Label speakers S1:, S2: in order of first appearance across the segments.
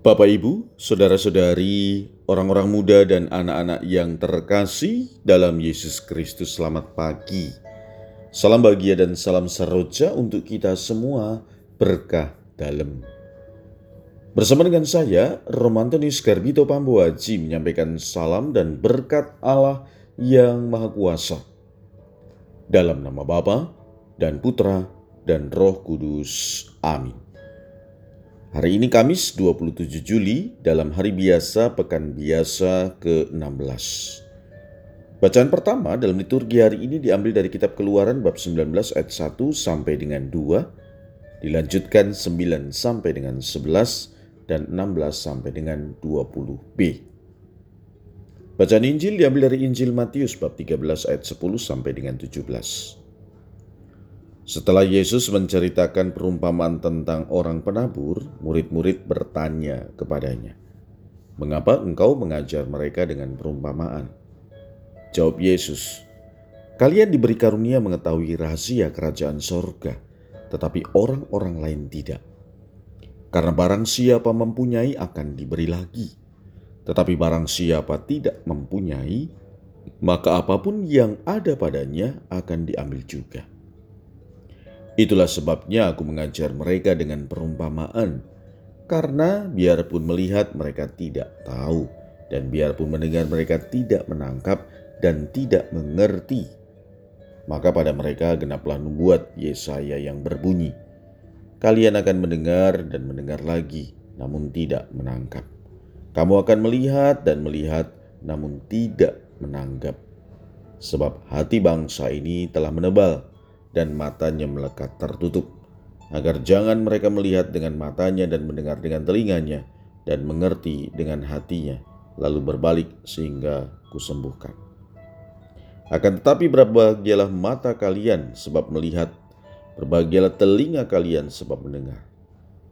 S1: Bapak Ibu, saudara-saudari, orang-orang muda dan anak-anak yang terkasih dalam Yesus Kristus, selamat pagi. Salam bahagia dan salam seroja untuk kita semua, berkah dalam. Bersama dengan saya, Romantonius Garbito Pambuaji menyampaikan salam dan berkat Allah yang Maha Kuasa. Dalam nama Bapa dan Putra dan Roh Kudus. Amin. Hari ini Kamis 27 Juli dalam hari biasa pekan biasa ke-16. Bacaan pertama dalam liturgi hari ini diambil dari kitab Keluaran bab 19 ayat 1 sampai dengan 2, dilanjutkan 9 sampai dengan 11 dan 16 sampai dengan 20b. Bacaan Injil diambil dari Injil Matius bab 13 ayat 10 sampai dengan 17. Setelah Yesus menceritakan perumpamaan tentang orang penabur, murid-murid bertanya kepadanya, "Mengapa engkau mengajar mereka dengan perumpamaan?" Jawab Yesus, "Kalian diberi karunia mengetahui rahasia kerajaan sorga, tetapi orang-orang lain tidak. Karena barang siapa mempunyai akan diberi lagi, tetapi barang siapa tidak mempunyai, maka apa pun yang ada padanya akan diambil juga." Itulah sebabnya aku mengajar mereka dengan perumpamaan, karena biarpun melihat mereka tidak tahu, dan biarpun mendengar mereka tidak menangkap dan tidak mengerti. Maka pada mereka genaplah membuat Yesaya yang berbunyi, Kalian akan mendengar dan mendengar lagi, namun tidak menangkap. Kamu akan melihat dan melihat, namun tidak menanggap. Sebab hati bangsa ini telah menebal, dan matanya melekat tertutup, agar jangan mereka melihat dengan matanya dan mendengar dengan telinganya, dan mengerti dengan hatinya, lalu berbalik sehingga kusembuhkan. Akan tetapi berbahagialah mata kalian sebab melihat, berbahagialah telinga kalian sebab mendengar.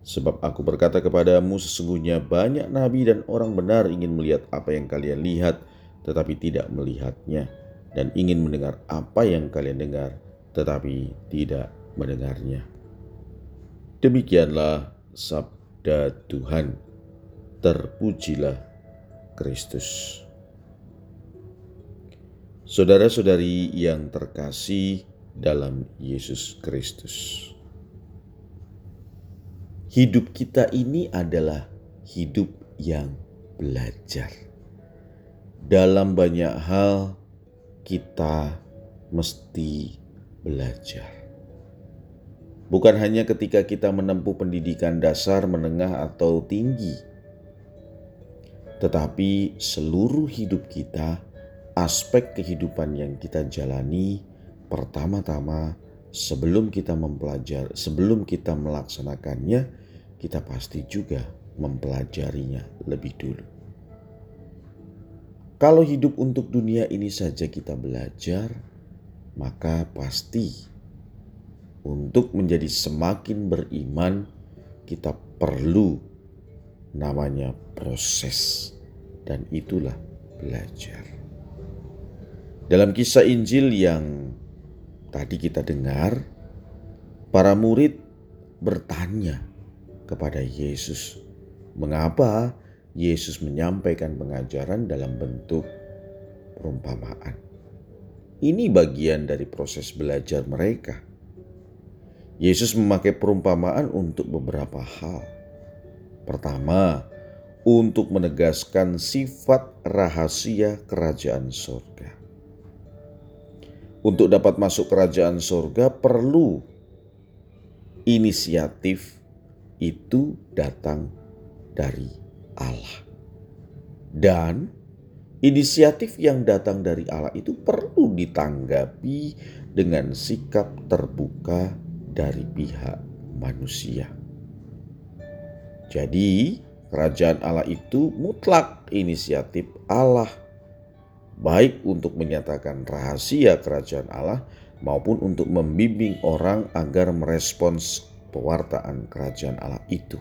S1: Sebab aku berkata kepadamu sesungguhnya banyak nabi dan orang benar ingin melihat apa yang kalian lihat, tetapi tidak melihatnya, dan ingin mendengar apa yang kalian dengar, tetapi tidak mendengarnya. Demikianlah sabda Tuhan. Terpujilah Kristus. Saudara-saudari yang terkasih dalam Yesus Kristus. Hidup kita ini adalah hidup yang belajar. Dalam banyak hal kita mesti belajar. Bukan hanya ketika kita menempuh pendidikan dasar, menengah, atau tinggi, tetapi seluruh hidup kita, aspek kehidupan yang kita jalani, pertama-tama sebelum kita mempelajari, sebelum kita melaksanakannya, kita pasti juga mempelajarinya lebih dulu. Kalau hidup untuk dunia ini saja kita belajar, maka pasti untuk menjadi semakin beriman kita perlu namanya proses dan itulah belajar. Dalam kisah Injil yang tadi kita dengar, para murid bertanya kepada Yesus, mengapa Yesus menyampaikan pengajaran dalam bentuk perumpamaan. Ini bagian dari proses belajar mereka. Yesus memakai perumpamaan untuk beberapa hal. Pertama, untuk menegaskan sifat rahasia kerajaan surga. Untuk dapat masuk kerajaan surga perlu inisiatif itu datang dari Allah. Dan Inisiatif yang datang dari Allah itu perlu ditanggapi dengan sikap terbuka dari pihak manusia. Jadi, kerajaan Allah itu mutlak inisiatif Allah, baik untuk menyatakan rahasia kerajaan Allah maupun untuk membimbing orang agar merespons pewartaan kerajaan Allah itu.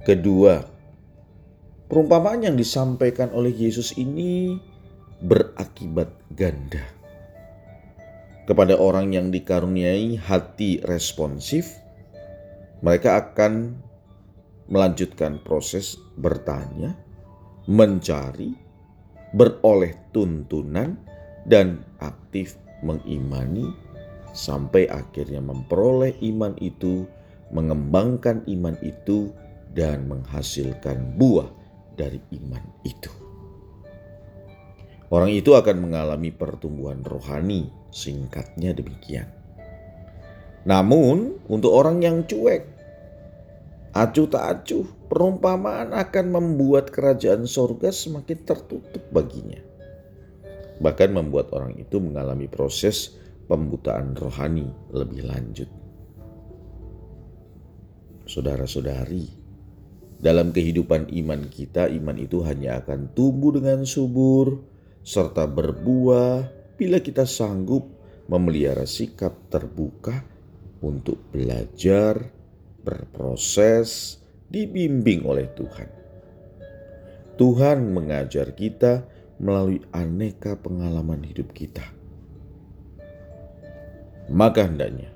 S1: Kedua, Perumpamaan yang disampaikan oleh Yesus ini berakibat ganda. Kepada orang yang dikaruniai hati responsif, mereka akan melanjutkan proses bertanya, mencari, beroleh tuntunan, dan aktif mengimani sampai akhirnya memperoleh iman itu, mengembangkan iman itu, dan menghasilkan buah dari iman itu. Orang itu akan mengalami pertumbuhan rohani, singkatnya demikian. Namun, untuk orang yang cuek, acuh tak acuh, perumpamaan akan membuat kerajaan sorga semakin tertutup baginya. Bahkan membuat orang itu mengalami proses pembutaan rohani lebih lanjut. Saudara-saudari, dalam kehidupan iman kita, iman itu hanya akan tumbuh dengan subur serta berbuah bila kita sanggup memelihara sikap terbuka untuk belajar, berproses, dibimbing oleh Tuhan. Tuhan mengajar kita melalui aneka pengalaman hidup kita. Maka hendaknya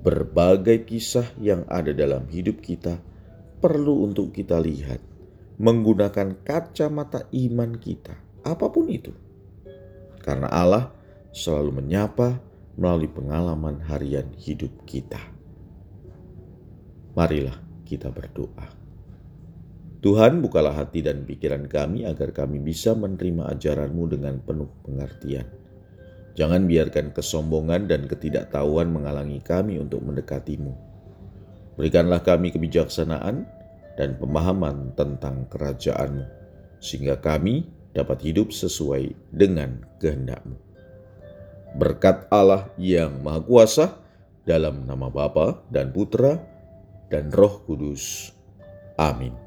S1: berbagai kisah yang ada dalam hidup kita perlu untuk kita lihat menggunakan kacamata iman kita apa pun itu. Karena Allah selalu menyapa melalui pengalaman harian hidup kita. Marilah kita berdoa. Tuhan bukalah hati dan pikiran kami agar kami bisa menerima ajaranmu dengan penuh pengertian. Jangan biarkan kesombongan dan ketidaktahuan menghalangi kami untuk mendekatimu. Berikanlah kami kebijaksanaan dan pemahaman tentang kerajaanmu, sehingga kami dapat hidup sesuai dengan kehendakmu. Berkat Allah yang Maha Kuasa, dalam nama Bapa dan Putra dan Roh Kudus. Amin.